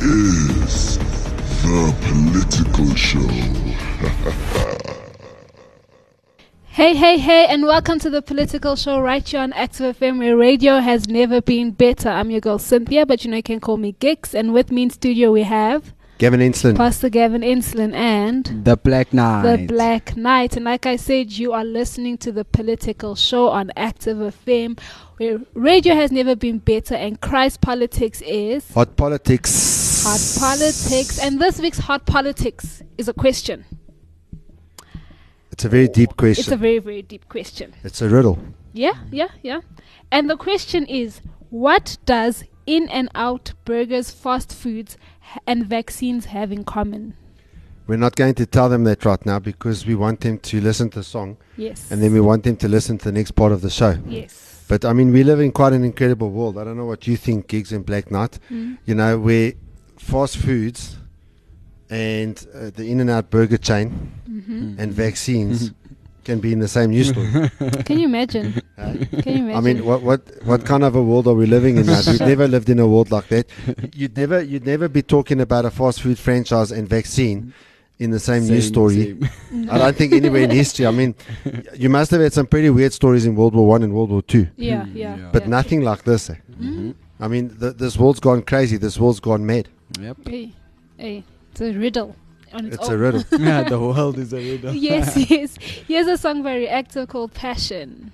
is the political show. Hey, hey, hey, and welcome to the political show right here on Active FM, where radio has never been better. I'm your girl Cynthia, but you know you can call me Gix. And with me in studio we have Gavin Inslin. Pastor Gavin Inslin and The Black Knight. the Black Knight. And like I said, you are listening to the political show on Active FM, where radio has never been better, and Christ politics is Hot politics. hot politics. And this week's hot politics is a question. It's a very deep question. It's a very, very deep question. It's a riddle. Yeah, yeah, yeah. And the question is what does In and Out burgers, fast foods, and vaccines have in common? We're not going to tell them that right now because we want them to listen to the song Yes. and then we want them to listen to the next part of the show. Yes. But I mean, we live in quite an incredible world. I don't know what you think, Gigs and Black Knight. Mm. You know, where fast foods and uh, the In and Out burger chain Mhm. and vaccines can be in the same news story. Can you imagine? Hey? Can you imagine? I mean, what what what kind of a world are we living in now? We've never lived in a world like that. You'd never you'd never be talking about a fast food franchise and vaccine in the same, news story. same. I don't think anywhere in history. I mean, you must have had some pretty weird stories in World War One and World War Two, yeah, yeah. yeah. but yeah. nothing like this. eh? Mhm. I mean, th- this world's gone crazy. This world's gone mad. Yep. Hey, hey, it's a riddle. On its, It's a riddle. yeah, the world is a riddle. yes, yes. Here's a song by Reactor called Passion.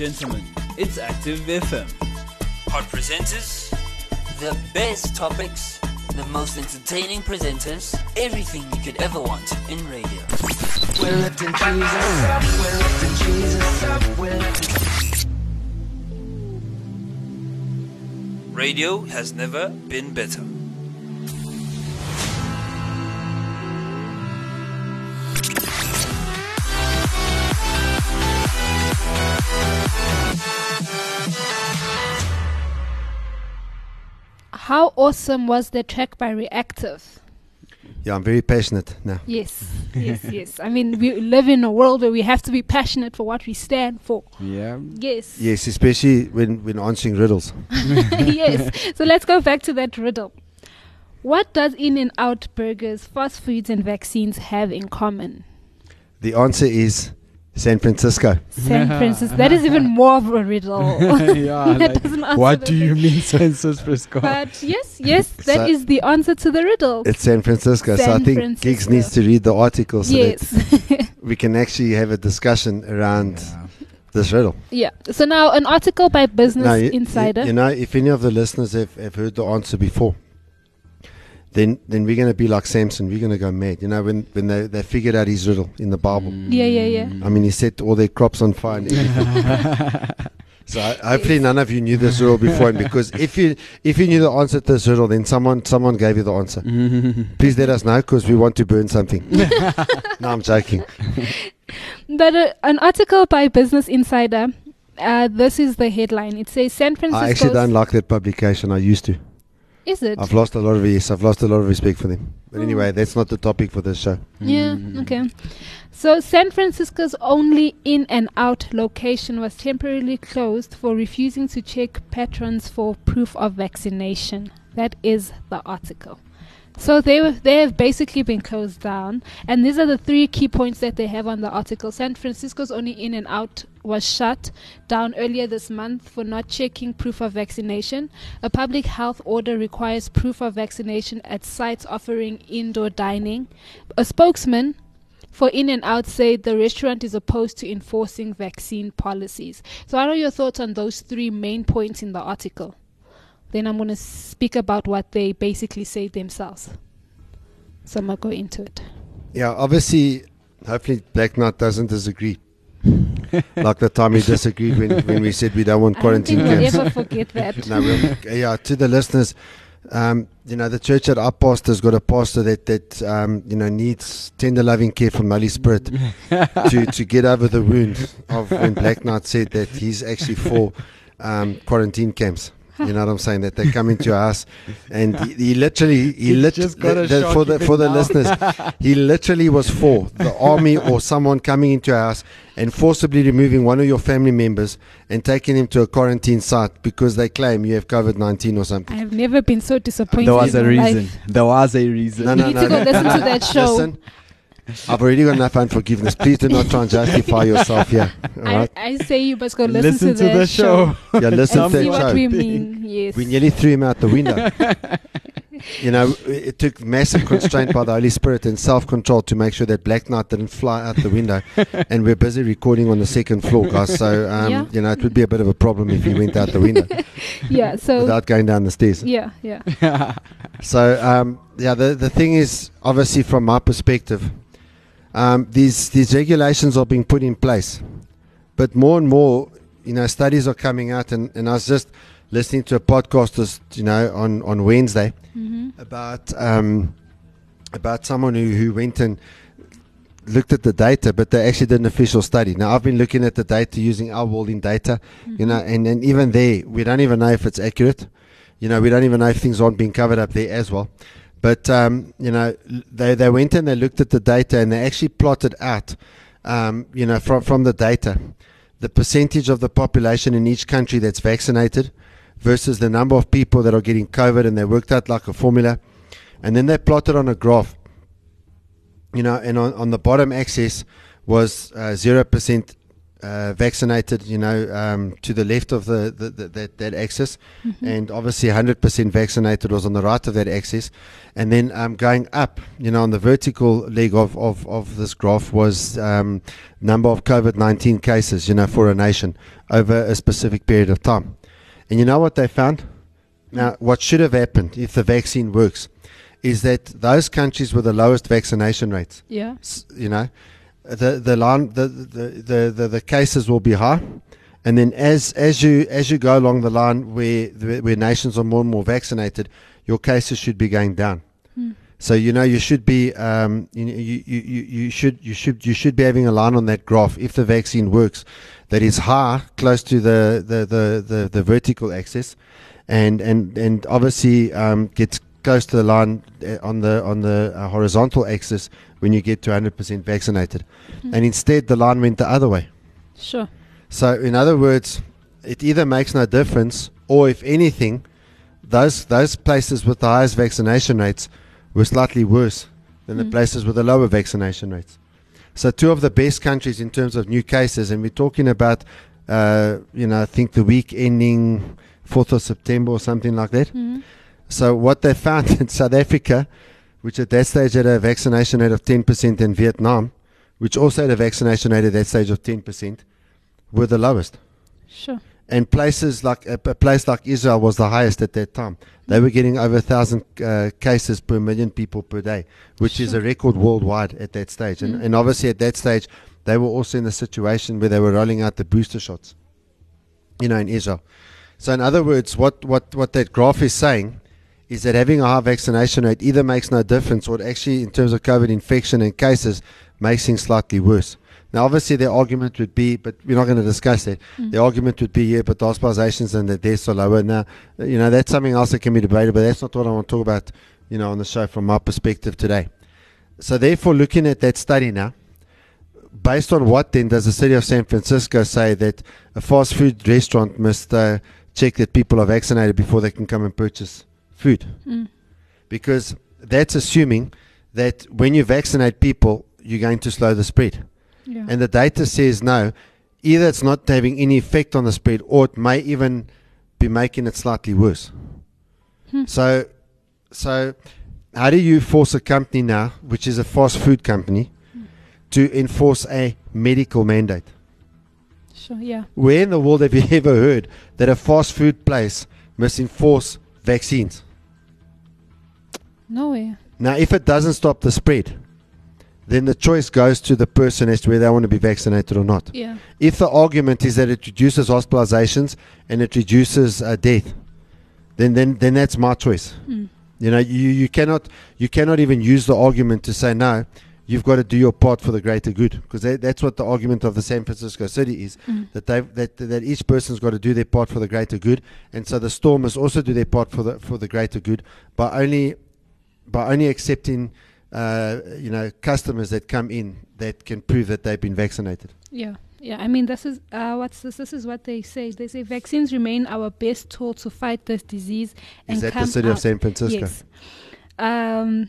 Gentlemen, it's Active FM. Hot presenters, The best topics, the most entertaining presenters, everything you could ever want in radio. We're lifting Jesus up, we're lifting Jesus up, we're lifting radio has never been better. How awesome was the track by Reactive? Yeah, I'm very passionate now. Yes, yes, yes. I mean, we live in a world where we have to be passionate for what we stand for. Yeah. Yes. Yes, especially when, when answering riddles. yes. So let's go back to that riddle. What does In and Out burgers, fast foods, and vaccines have in common? The answer is San Francisco. San Francisco. That is even more of a riddle. yeah. That like, doesn't answer what do you mean, San Francisco? But yes, yes, that is So- the answer to the riddle. It's San Francisco. San so I think Francisco. Gigs needs to read the article so yes. that we can actually have a discussion around this riddle. yeah. So now an article by Business Now, you- Insider. You, you know, if any of the listeners have, have heard the answer before, then then we're going to be like Samson. We're going to go mad. You know, when, when they, they figured out his riddle in the Bible. yeah, yeah, yeah. I mean, he set all their crops on fire. And so I, hopefully none of you knew this riddle before. And because if you if you knew the answer to this riddle, then someone someone gave you the answer. Please let us know because we want to burn something. no, I'm joking. But uh, an article by Business Insider. Uh, this is the headline. It says San Francisco. I actually don't like that publication. I used to. Is it? I've lost a lot of yes. I've lost a lot of respect for them. But Oh. anyway, that's not the topic for this show. Yeah, mm-hmm. okay. So San Francisco's only in and out location was temporarily closed for refusing to check patrons for proof of vaccination. That is the article. So they were, they have basically been closed down, and these are the three key points that they have on the article. San Francisco's only in and out was shut down earlier this month for not checking proof of vaccination. A public health order requires proof of vaccination at sites offering indoor dining. A spokesman for In and Out said the restaurant is opposed to enforcing vaccine policies. So, what are your thoughts on those three main points in the article? Then I'm going to speak about what they basically say themselves. So, I'm going to go into it. Yeah, obviously, hopefully Black Knight doesn't disagree. like the time he disagreed when, when we said we don't want I don't quarantine think we'll camps. ever forget that. no, we'll, yeah, to the listeners, um, you know, the church that our pastor's got a pastor that that um, you know needs tender loving care from the Holy Spirit to to get over the wound of when Black Knight said that he's actually for um, quarantine camps. You know what I'm saying? That they come into your house, and he, he literally, he literally, lit- the- the- for the for the now. listeners, he literally was for the army or someone coming into your house and forcibly removing one of your family members and taking him to a quarantine site because they claim you have COVID 19 or something. I've never been so disappointed. There was in a reason. life. There was a reason. No, You need no. to go listen to that show. Listen, I've already got enough unforgiveness. Please do not try and justify yourself here. All I, right? I say you must go listen, Listen to, to that the show. Yeah, listen and to see that what show. we mean. Yes. We nearly threw him out the window. you know, it took massive constraint by the Holy Spirit and self control to make sure that Black Knight didn't fly out the window. and we're busy recording on the second floor, guys. So, um, Yeah. you know, it would be a bit of a problem if he went out the window yeah. So. without going down the stairs. yeah. Yeah. So um, yeah, the the thing is, obviously, from my perspective, um, these these regulations are being put in place, but more and more, you know, studies are coming out, and, and I was just listening to a podcast, this, you know, on on Wednesday hmm about um, about someone who who went and looked at the data, but they actually did an official study. Now I've been looking at the data using Our World in Data, you know, and, and even there we don't even know if it's accurate. You know, we don't even know if things aren't being covered up there as well. But um, you know, they they went and they looked at the data and they actually plotted out, um, you know, from from the data, the percentage of the population in each country that's vaccinated versus the number of people that are getting COVID, and they worked out like a formula, and then they plotted on a graph. You know, and on, on the bottom axis was uh, zero percent uh, vaccinated, you know, um, to the left of the, the, the that, that axis, Mhm. and obviously 100% vaccinated was on the right of that axis, and then um, going up, you know, on the vertical leg of, of, of this graph was um, number of COVID-19 cases, you know, for a nation over a specific period of time, and you know what they found? Now, what should have happened if the vaccine works is that those countries with the lowest vaccination rates, Yeah. you know, the the line the the, the, the the cases will be high, and then as as you as you go along the line where where nations are more and more vaccinated, your cases should be going down. Hmm. So you know you should be um, you, you, you, you should you should you should be having a line on that graph if the vaccine works that is high close to the the, the, the, the vertical axis and and and obviously um, gets close to the line uh, on the on the uh, horizontal axis when you get to 100% vaccinated Hmm. and instead the line went the other way Sure. so in other words it either makes no difference or if anything those those places with the highest vaccination rates were slightly worse than the Mm. places with the lower vaccination rates so two of the best countries in terms of new cases and we're talking about uh, you know I think the week ending 4th of September or something like that Mhm. so what they found in South Africa, which at that stage had a vaccination rate of 10%, in Vietnam, which also had a vaccination rate at that stage of 10%, were the lowest. Sure. And places like a, a place like Israel was the highest at that time. They were getting over a thousand uh, cases per million people per day, which is a record worldwide at that stage. And, Mm. and obviously at that stage, they were also in the situation where they were rolling out the booster shots, you know, in Israel. So in other words, what, what, what that graph is saying is that having a high vaccination rate either makes no difference or it actually, in terms of COVID infection and cases, makes things slightly worse. Now, obviously, the argument would be, but we're not going to discuss that. Mm. The argument would be, yeah, but the hospitalizations and the deaths are lower. Now, you know, that's something else that can be debated, but that's not what I want to talk about, you know, on the show from my perspective today. So, therefore, looking at that study now, based on what then does the city of San Francisco say that a fast food restaurant must uh, check that people are vaccinated before they can come and purchase food? Mm. Because that's assuming that when you vaccinate people, you're going to slow the spread. Yeah. And the data says no, either it's not having any effect on the spread or it may even be making it slightly worse. Hmm. So, so how do you force a company now, which is a fast food company, to enforce a medical mandate? Sure. Yeah. Where in the world have you ever heard that a fast food place must enforce vaccines? No way. Now, if it doesn't stop the spread, then the choice goes to the person as to whether they want to be vaccinated or not. Yeah. If the argument is that it reduces hospitalizations and it reduces uh, death, then, then then that's my choice. Mm. You know, you, you cannot you cannot even use the argument to say no. You've got to do your part for the greater good, because that, that's what the argument of the San Francisco City is Mm. that they that that each person's got to do their part for the greater good, and so the store must also do their part for the for the greater good by only by only accepting uh, you know customers that come in that can prove that they've been vaccinated. Yeah, yeah. I mean, this is uh, what's this? This is what they say. They say vaccines remain our best tool to fight this disease. And Is that the city of San Francisco? Yes. Um.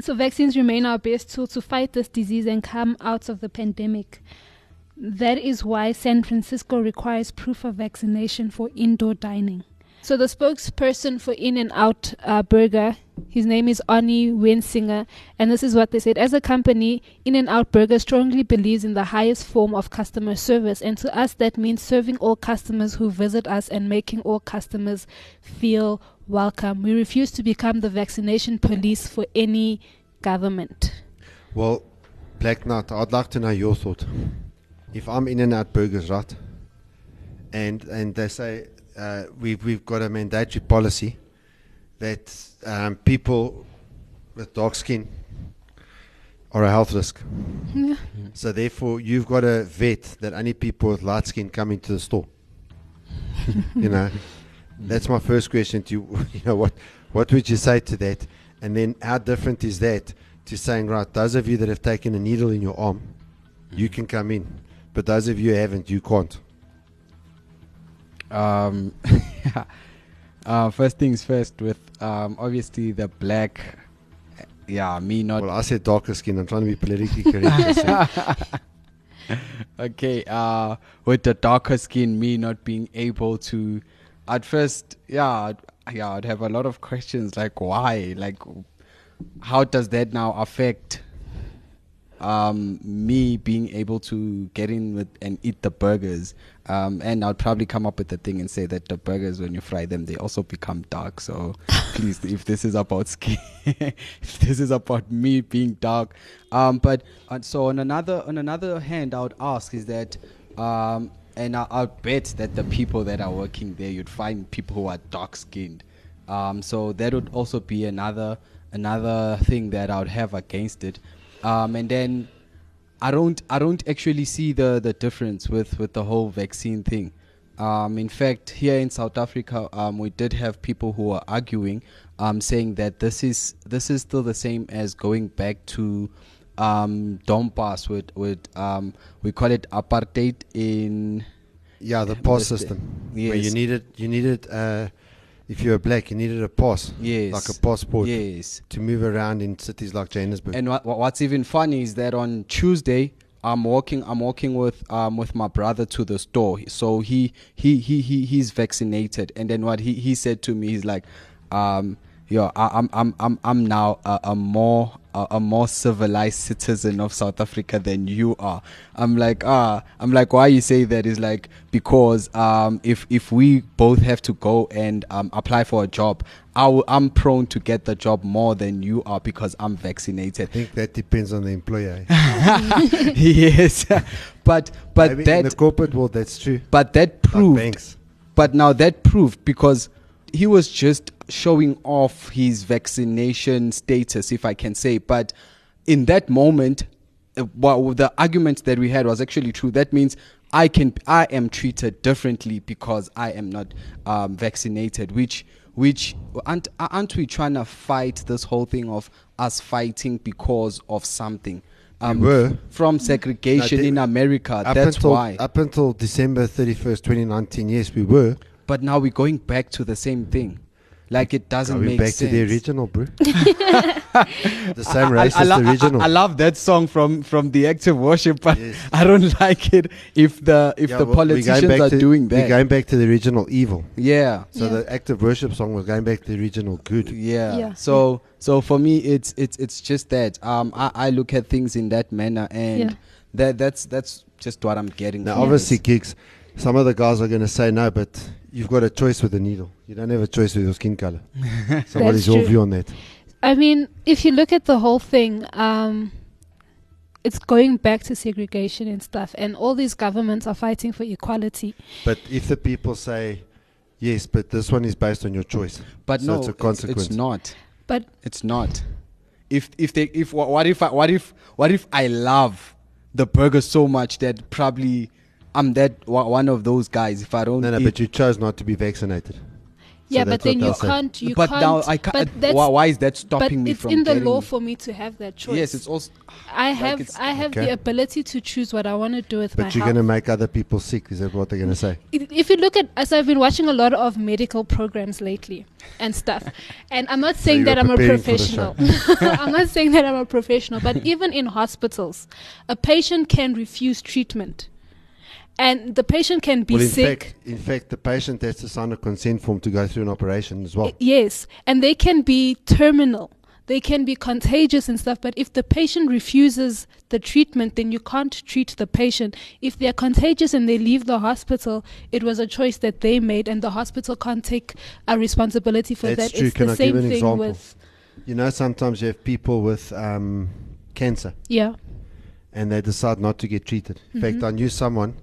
So vaccines remain our best tool to fight this disease and come out of the pandemic. That is why San Francisco requires proof of vaccination for indoor dining. So the spokesperson for In and Out uh, Burger, his name is Arnie Wensinger, and this is what they said. As a company, In and Out Burger strongly believes in the highest form of customer service, and to us that means serving all customers who visit us and making all customers feel welcome. We refuse to become the vaccination police for any government. Well, Black Knight, I'd like to know your thought. If I'm in and out burgers, right, and and they say uh, we've we've got a mandatory policy that um, people with dark skin are a health risk. Yeah. So therefore, you've got to vet that only people with light skin come into the store. you know, that's my first question to you. You know, what what would you say to that? And then, how different is that to saying, right, those of you that have taken a needle in your arm, you can come in, but those of you who haven't, you can't. Um, uh, first things first, with um, obviously the black. Yeah, me not. Well, I said darker skin. I'm trying to be politically correct. Okay, uh, with the darker skin, me not being able to, at first, yeah, yeah, I'd have a lot of questions like why, like, how does that now affect um, me being able to get in with and eat the burgers? Um, and I'll probably come up with a thing and say that the burgers, when you fry them, they also become dark. So please, if this is about skin, if this is about me being dark, um, but uh, so on another on another hand, I would ask is that, um, and I, I'll bet that the people that are working there, you'd find people who are dark skinned. Um, so that would also be another another thing that I would have against it. Um, and then I don't I don't actually see the the difference with with the whole vaccine thing. Um, in fact, here in South Africa, um, we did have people who were arguing, um, saying that this is this is still the same as going back to um, dompas with with um, we call it apartheid in Yeah, the pass the- system. Where you needed, you needed, uh, if you were black, you needed a pass. Yes. Like a passport. Yes. To move around in cities like Johannesburg. And what, what- what's even funny is that on Tuesday, I'm walking. I'm walking with um with my brother to the store. So he he he he he's vaccinated. And then what he he said to me, he's like, um, yo, I, I'm I'm I'm I'm now a, a more a, a more civilized citizen of South Africa than you are. I'm like, ah, I'm like, why you say that? Is like because um if if we both have to go and um apply for a job, I w- I'm prone to get the job more than you are because I'm vaccinated. I think that depends on the employer. yes, but but Maybe that in the corporate world, that's true. but that proved. banks. But now that proved because he was just showing off his vaccination status, if I can say. But in that moment, uh, well, the argument that we had was actually true. That means I can, I am treated differently because I am not um, vaccinated. Which, which aren't, aren't we trying to fight this whole thing of us fighting because of something? Um, were. from segregation No, in America. That's until, why. Up until December 31st, 2019, yes, we were. But now we're going back to the same thing. Like it doesn't Going make back sense. to the original, bro. the same race I, I, as lo- the I- original. I, I love that song from from the active worship, but Yes. I don't like it if the if Yeah, the well, we're going politicians back are to- doing that. We're going back to the original evil. yeah. So Yeah. the active worship song was going back to the original good. Yeah. Yeah. So so for me it's it's it's just that. Um I, I look at things in that manner and Yeah. that that's that's just what I'm getting. Now, from obviously, this. gigs. Some of the guys are going to say no, but you've got a choice with the needle. You don't have a choice with your skin color. so, what That's is your true. view on that? I mean, if you look at the whole thing, um, it's going back to segregation and stuff, and all these governments are fighting for equality. But if the people say yes, but this one is based on your choice, But so no, it's a consequence. it's not. But It's not. If if they if what if I, what if what if I love the burger so much that probably I'm that one of those guys. If I don't, No, no, eat, but you chose not to be vaccinated. yeah, that's but then you can't. You but can't. now I can't. But that's, why, why is that stopping me from? it's in the law for me to have that choice. yes, it's also. I have. it's- I have Okay. the ability to choose what I want to do with my But you're going to make other people sick. Is that what they're going to say? if if you look at as I've been watching a lot of medical programs lately and stuff, and I'm not saying you that I'm a preparing for the professional. I'm not saying that I'm a professional, but even in hospitals, a patient can refuse treatment, and the patient can be well, in sick. fact, in fact, the patient has to sign a consent form to go through an operation as well. Yes, and they can be terminal. They can be contagious and stuff, but if the patient refuses the treatment, then you can't treat the patient. If they're contagious and they leave the hospital, it was a choice that they made, and the hospital can't take a responsibility for That's that. true. It's Can the I give an thing example? with You know, sometimes you have people with um, cancer yeah, and they decide not to get treated. In fact, Mhm. I knew someone.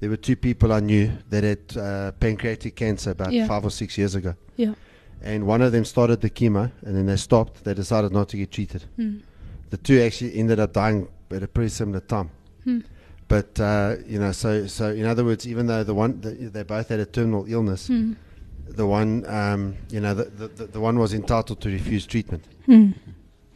There were two people I knew that had uh, pancreatic cancer about Yeah. five or six years ago. yeah, And one of them started the chemo and then they stopped. They decided not to get treated. mm, The two actually ended up dying at a pretty similar time. Hmm. But uh, you know, so so in other words, even though the one the, they both had a terminal illness, mm, the one um, you know the, the the one was entitled to refuse treatment. mm.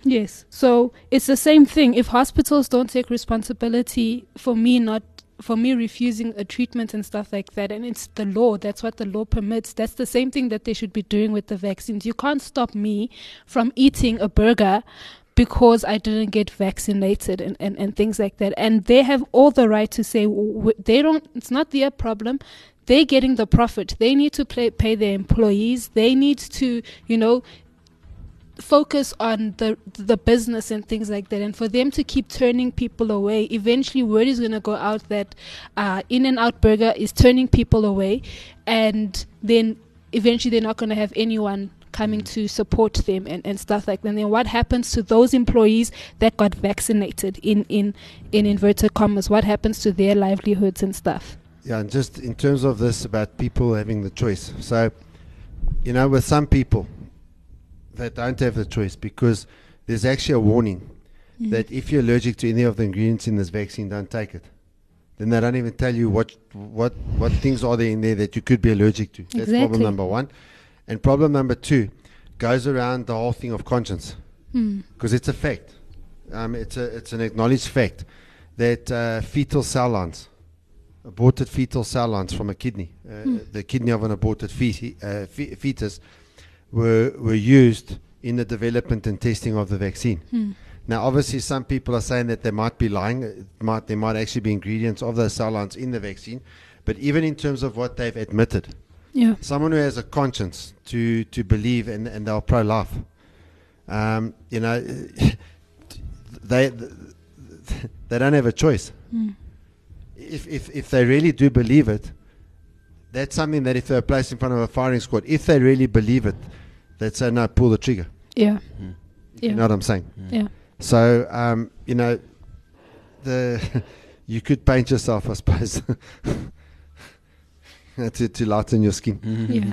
Yes. So it's the same thing. If hospitals don't take responsibility for me not for me refusing a treatment and stuff like that, and it's the law, that's what the law permits. That's the same thing that they should be doing with the vaccines. You can't stop me from eating a burger because I didn't get vaccinated and, and, and things like that. And they have all the right to say they don't, it's not their problem. They're getting the profit. They need to play, pay their employees. They need to, you know, focus on the the business and things like that. And for them to keep turning people away eventually word is going to go out that uh, in and out burger is turning people away and then eventually they're not going to have anyone coming to support them and, and stuff like that. And then what happens to those employees that got vaccinated in in in inverted commas? What happens to their livelihoods and stuff? Yeah, and just in terms of this about people having the choice. So, you know, with some people that don't have the choice because there's actually a warning Mm. that if you're allergic to any of the ingredients in this vaccine, don't take it. Then they don't even tell you what what what things are there in there that you could be allergic to. That's Exactly. problem number one. And problem number two goes around the whole thing of conscience Hmm. because it's a fact. Um, it's a it's an acknowledged fact that uh, fetal cell lines, aborted fetal cell lines from a kidney, uh, Hmm. the kidney of an aborted feti- uh, fe- fetus, were were used in the development and testing of the vaccine. Hmm. Now, obviously, some people are saying that they might be lying. Might there might actually be ingredients of those cell lines in the vaccine, but even in terms of what they've admitted, yeah someone who has a conscience to to believe and and they're pro life. Um, you know, they they don't have a choice. Mm. If if if they really do believe it, that's something that if they're placed in front of a firing squad, if they really believe it, they'd say no, pull the trigger. yeah mm-hmm. You yeah know what I'm saying? Mm. yeah So um, you know, the you could paint yourself, I suppose, to to lighten your skin. Mm-hmm. yeah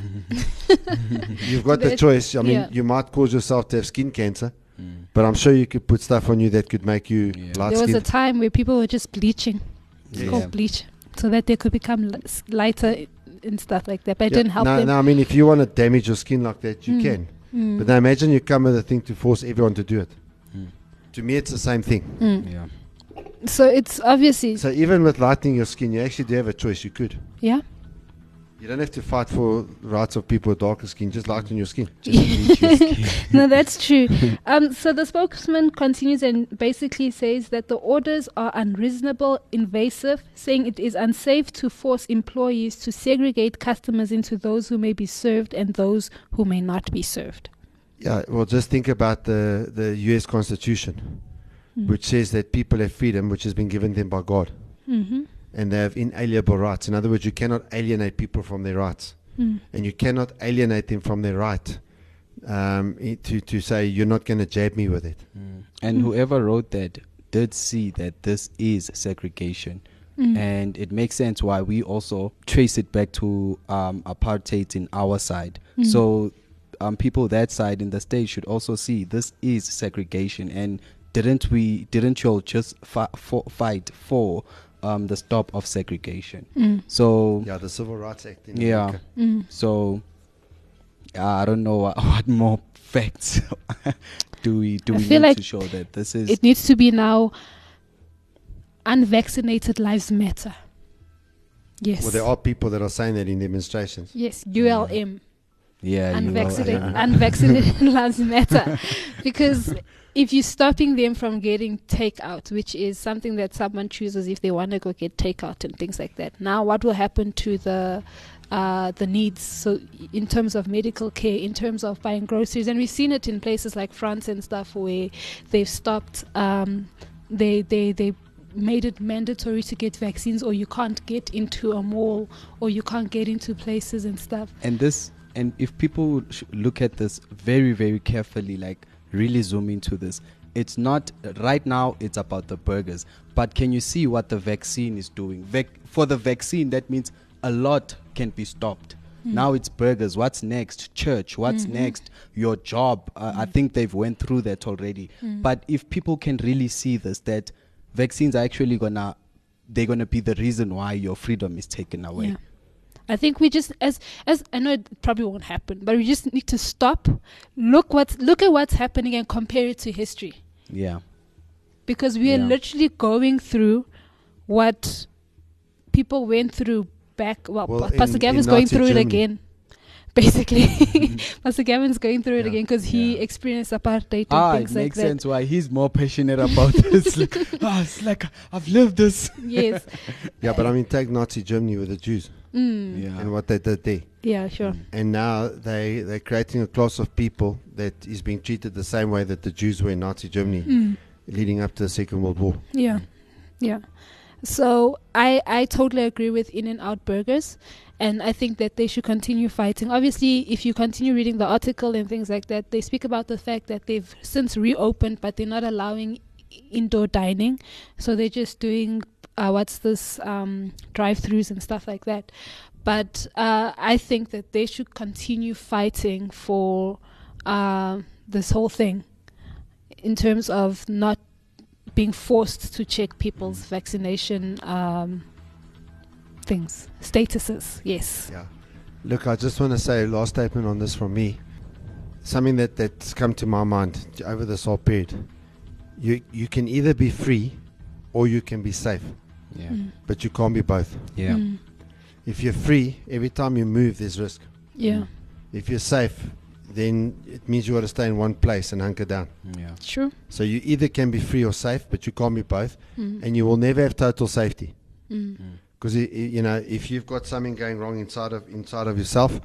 You've got the choice. I mean, yeah. you might cause yourself to have skin cancer, mm. but I'm sure you could put stuff on you that could make you Yeah. light there was a time where people were just bleaching it's Yes. called bleach so that they could become li- lighter and stuff like that but it Yeah. didn't help no, them no, I mean, if you want to damage your skin like that, you Mm. can. Mm. But now imagine you come with a thing to force everyone to do it. Mm. To me, it's the same thing. Mm. Yeah. so it's obviously So even with lightening your skin, you actually do have a choice. You could. yeah You don't have to fight for rights of people with darker skin. Just lighten your skin. no, that's true. Um, so the spokesman continues and basically says that the orders are unreasonable, invasive, saying it is unsafe to force employees to segregate customers into those who may be served and those who may not be served. Yeah, well, just think about the, the U.S. Constitution, Mm. which says that people have freedom, which has been given them by God, Mm-hmm. And they have inalienable rights. In other words, you cannot alienate people from their rights, Mm. and you cannot alienate them from their right um, to to say you're not going to jab me with it. Mm. And whoever wrote that did see that this is segregation. Mm. And it makes sense why we also trace it back to um, apartheid in our side. Mm. So um, people that side in the state should also see this is segregation. And didn't we? Didn't you all just fi- for, fight for um, the stop of segregation? Mm. So Yeah, the Civil Rights Act. In yeah. Mm. So uh, I don't know what, what more facts do we do I we feel need like to show that this is It needs to be now unvaccinated lives matter. Yes. Well, there are people that are saying that in demonstrations. yes, ULM. yeah know, unvaccinated, uh, unvaccinated lives matter because if you're stopping them from getting takeout, which is something that someone chooses if they want to go get takeout and things like that. Now, what will happen to the uh, the needs? So, in terms of medical care, in terms of buying groceries, and we've seen it in places like France and stuff where they've stopped. Um, they they they made it mandatory to get vaccines, or you can't get into a mall, or you can't get into places and stuff. and this and if people look at this very very carefully like really zoom into this it's not right now it's about the burgers. But can you see what the vaccine is doing? Vac- for the vaccine that means a lot can be stopped. Mm. now it's burgers. What's next? Church. What's Mhm. next? Your job. Uh, i think they've went through that already. Mm. but if people can really see this that vaccines are actually gonna they're gonna be the reason why your freedom is taken away. Yeah. I think we just as as I know it probably won't happen, but we just need to stop, look what's look at what's happening and compare it to history. yeah Because we are literally going through what people went through back well, Well, Pa- Pastor in- Gavin's in going through it again. basically. Pastor Gavin's going through it Yeah, again because he yeah. experienced apartheid and Ah, it things like makes sense why he's more passionate about this. like, ah, it's like I've lived this. Yes. Yeah, but I mean, take Nazi Germany with the Jews Mm. Yeah. and what they did there. Yeah, sure. And now they, they're creating a class of people that is being treated the same way that the Jews were in Nazi Germany Mm. leading up to the Second World War. Yeah, yeah. So I I totally agree with In and Out Burgers, and I think that they should continue fighting. Obviously, if you continue reading the article and things like that, they speak about the fact that they've since reopened, but they're not allowing indoor dining, so they're just doing uh, what's this um, drive-throughs and stuff like that. But uh, I think that they should continue fighting for uh, this whole thing in terms of not being forced to check people's vaccination um, things, statuses. Yes. Yeah. Look, I just want to say last statement on this from me. Something that, that's come to my mind over this whole period. You you can either be free or you can be safe, Yeah. Mm. but you can't be both. Yeah. Mm. If you're free, every time you move, there's risk. Yeah. If you're safe, then it means you got to stay in one place and hunker down. Yeah. True. So you either can be free or safe, but you can't be both, Mm. and you will never have total safety. Mm. Because you know if you've got something going wrong inside of inside of yourself,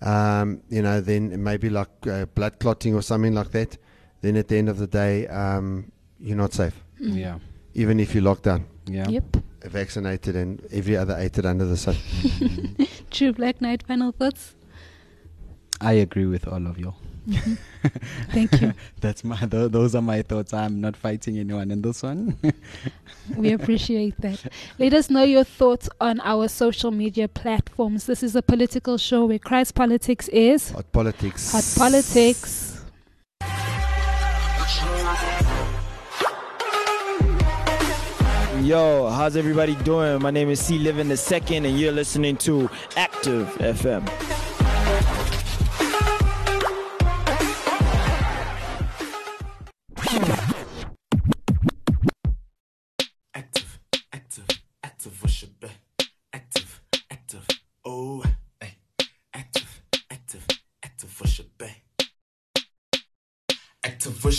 um, you know then it may be like uh, blood clotting or something like that. Then at the end of the day, um, you're not safe, Mm. Yeah. even if you're locked down, Yeah. Yep. vaccinated, and every other aided under the sun. True. Black Knight. Final thoughts. I agree with all of you. Thank you. That's my th- those are my thoughts. I'm not fighting anyone in this one. We appreciate that. Let us know your thoughts on our social media platforms. This is a political show where Christ Politics is Hot politics. hot politics. Yo, how's everybody doing? My name is C Living the Second, and you're listening to Active FM.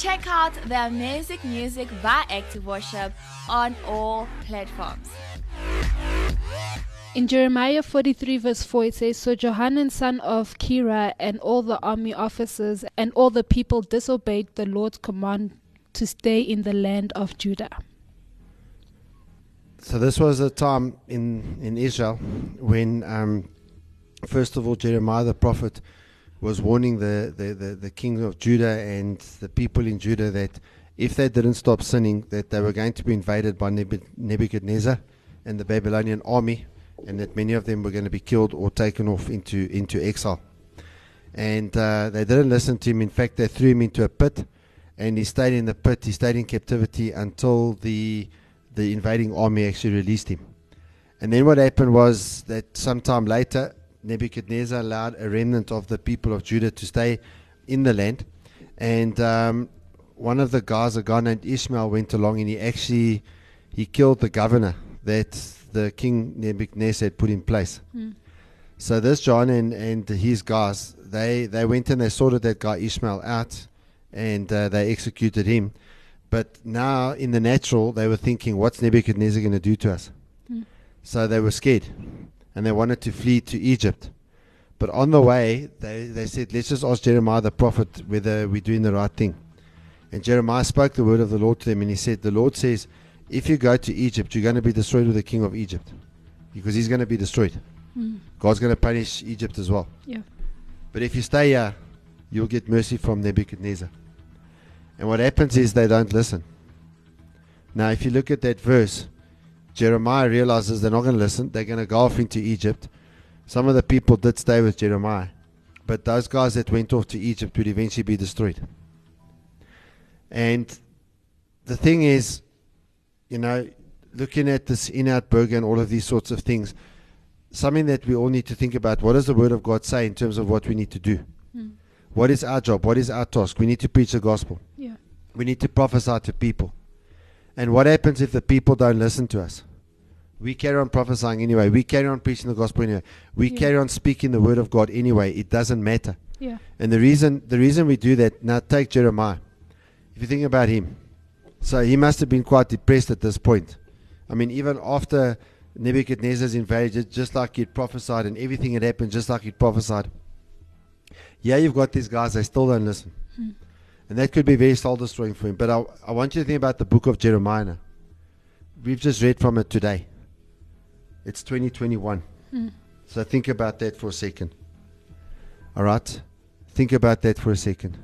Check out their music music by Active Worship on all platforms. In Jeremiah 43, verse 4, it says, So Johanan, son of Kareah, and all the army officers and all the people disobeyed the Lord's command to stay in the land of Judah. So this was a time in in Israel when, um, first of all, Jeremiah the prophet was warning the, the, the, the king of Judah and the people in Judah that if they didn't stop sinning, that they were going to be invaded by Nebuchadnezzar and the Babylonian army, and that many of them were going to be killed or taken off into into exile. And uh, they didn't listen to him. In fact, they threw him into a pit, and he stayed in the pit. He stayed in captivity until the the invading army actually released him. And then what happened was that sometime later, Nebuchadnezzar allowed a remnant of the people of Judah to stay in the land. And um, one of the guys, a guy named Ishmael, went along and he actually he killed the governor that the king Nebuchadnezzar had put in place. Mm. So this John and, and his guys, they, they went and they sorted that guy Ishmael out and uh, they executed him. But now in the natural, they were thinking, what's Nebuchadnezzar going to do to us? Mm. So they were scared and they wanted to flee to Egypt. But on the way, they, they said, let's just ask Jeremiah the prophet whether we're doing the right thing. And Jeremiah spoke the word of the Lord to them and he said, The Lord says, if you go to Egypt, you're going to be destroyed with the king of Egypt because he's going to be destroyed. Mm. God's going to punish Egypt as well. Yeah. But if you stay here, you'll get mercy from Nebuchadnezzar. And what happens is they don't listen. Now, if you look at that verse, Jeremiah realizes they're not going to listen. They're going to go off into Egypt. Some of the people did stay with Jeremiah. But those guys that went off to Egypt would eventually be destroyed. And the thing is, you know, looking at this in out burger and all of these sorts of things, something that we all need to think about what does the Word of God say in terms of what we need to do? Mm. What is our job? What is our task? We need to preach the gospel. Yeah. We need to prophesy to people. And what happens if the people don't listen to us? We carry on prophesying anyway. We carry on preaching the gospel anyway. We Yeah. carry on speaking the word of God anyway. It doesn't matter. Yeah. And the reason the reason we do that now take Jeremiah. If you think about him, so he must have been quite depressed at this point. I mean, even after Nebuchadnezzar's invaded, just like he'd prophesied, and everything had happened just like he'd prophesied. Yeah, you've got these guys; they still don't listen, Hmm. And that could be very soul destroying for him. But I, I want you to think about the book of Jeremiah. We've just read from it today. It's 2021. Hmm. So think about that for a second. All right? Think about that for a second.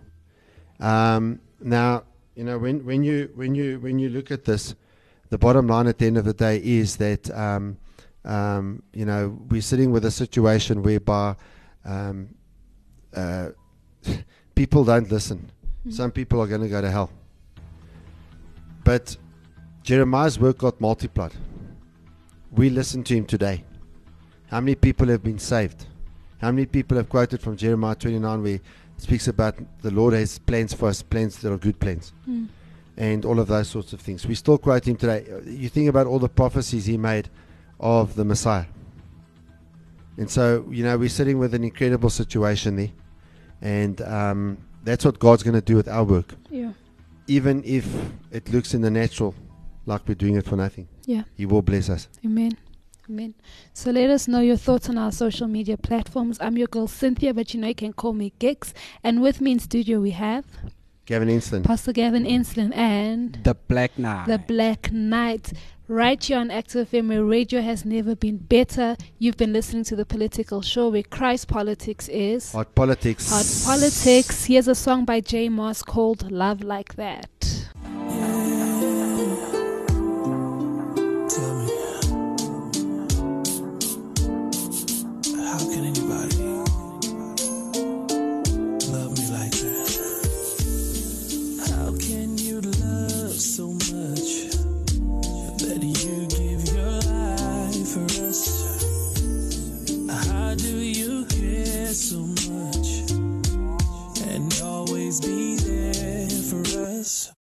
Um, now, you know, when, when, you, when, you, when you look at this, the bottom line at the end of the day is that, um, um, you know, we're sitting with a situation whereby um, uh, people don't listen. Mhm. Some people are going to go to hell. But Jeremiah's work got multiplied. We listen to him today. How many people have been saved? How many people have quoted from Jeremiah 29 where it speaks about the Lord has plans for us, plans that are good plans, Mm. and all of those sorts of things. We still quote him today. Uh, You think about all the prophecies he made of the Messiah. And so, you know, we're sitting with an incredible situation there. And um, that's what God's going to do with our work. Yeah. Even if it looks in the natural like we're doing it for nothing. Yeah. He will bless us. Amen. Amen. So let us know your thoughts on our social media platforms. I'm your girl Cynthia, but you know you can call me Gix. And with me in studio we have Gavin Inston. Pastor Gavin Insland and The Black Knight. The Black Knight. Right here on Active FM, where radio has never been better. You've been listening to the political show where Christ politics is. Hot politics. Hot politics. Here's a song by Jay Moss called Love Like That. How can anybody for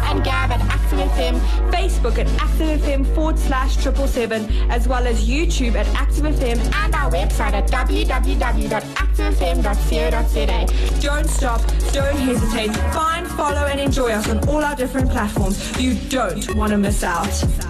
Twitter and Gab at ActiveFM, Facebook at ActiveFM forward slash 777, as well as YouTube at ActiveFM and our website at www.activefm.co.za. Don't stop, don't hesitate. Find, follow and enjoy us on all our different platforms. You don't want to miss out.